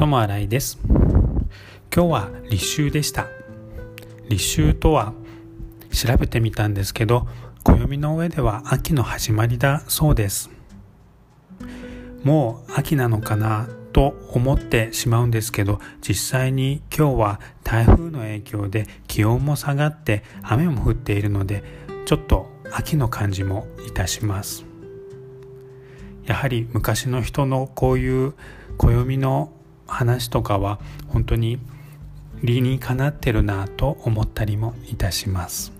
友新井です。今日は立秋でした。立秋とは調べてみたんですけど暦の上では秋の始まりだそうです。もう秋なのかなと思ってしまうんですけど実際に今日は台風の影響で気温も下がって雨も降っているのでちょっと秋の感じもいたします。やはり昔の人のこういう暦の話とかは本当に理にかなってるなと思ったりもいたします。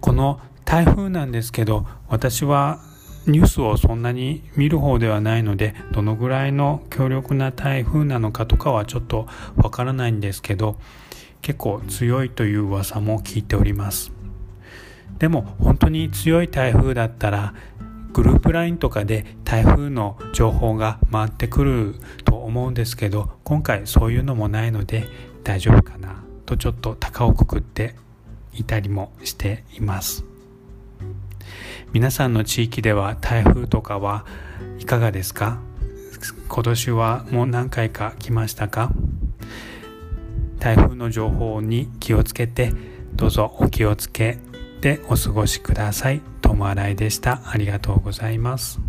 この台風なんですけど私はニュースをそんなに見る方ではないのでどのぐらいの強力な台風なのかとかはちょっとわからないんですけど結構強いという噂も聞いております。でも本当に強い台風だったらグループ LINE とかで台風の情報が回ってくる思うんですけど今回そういうのもないので大丈夫かなとちょっと高をくくっていたりもしています皆さんの地域では台風とかはいかがですか？今年はもう何回か来ましたか？台風の情報に気をつけてどうぞお気をつけてお過ごしください。友新井でした。ありがとうございます。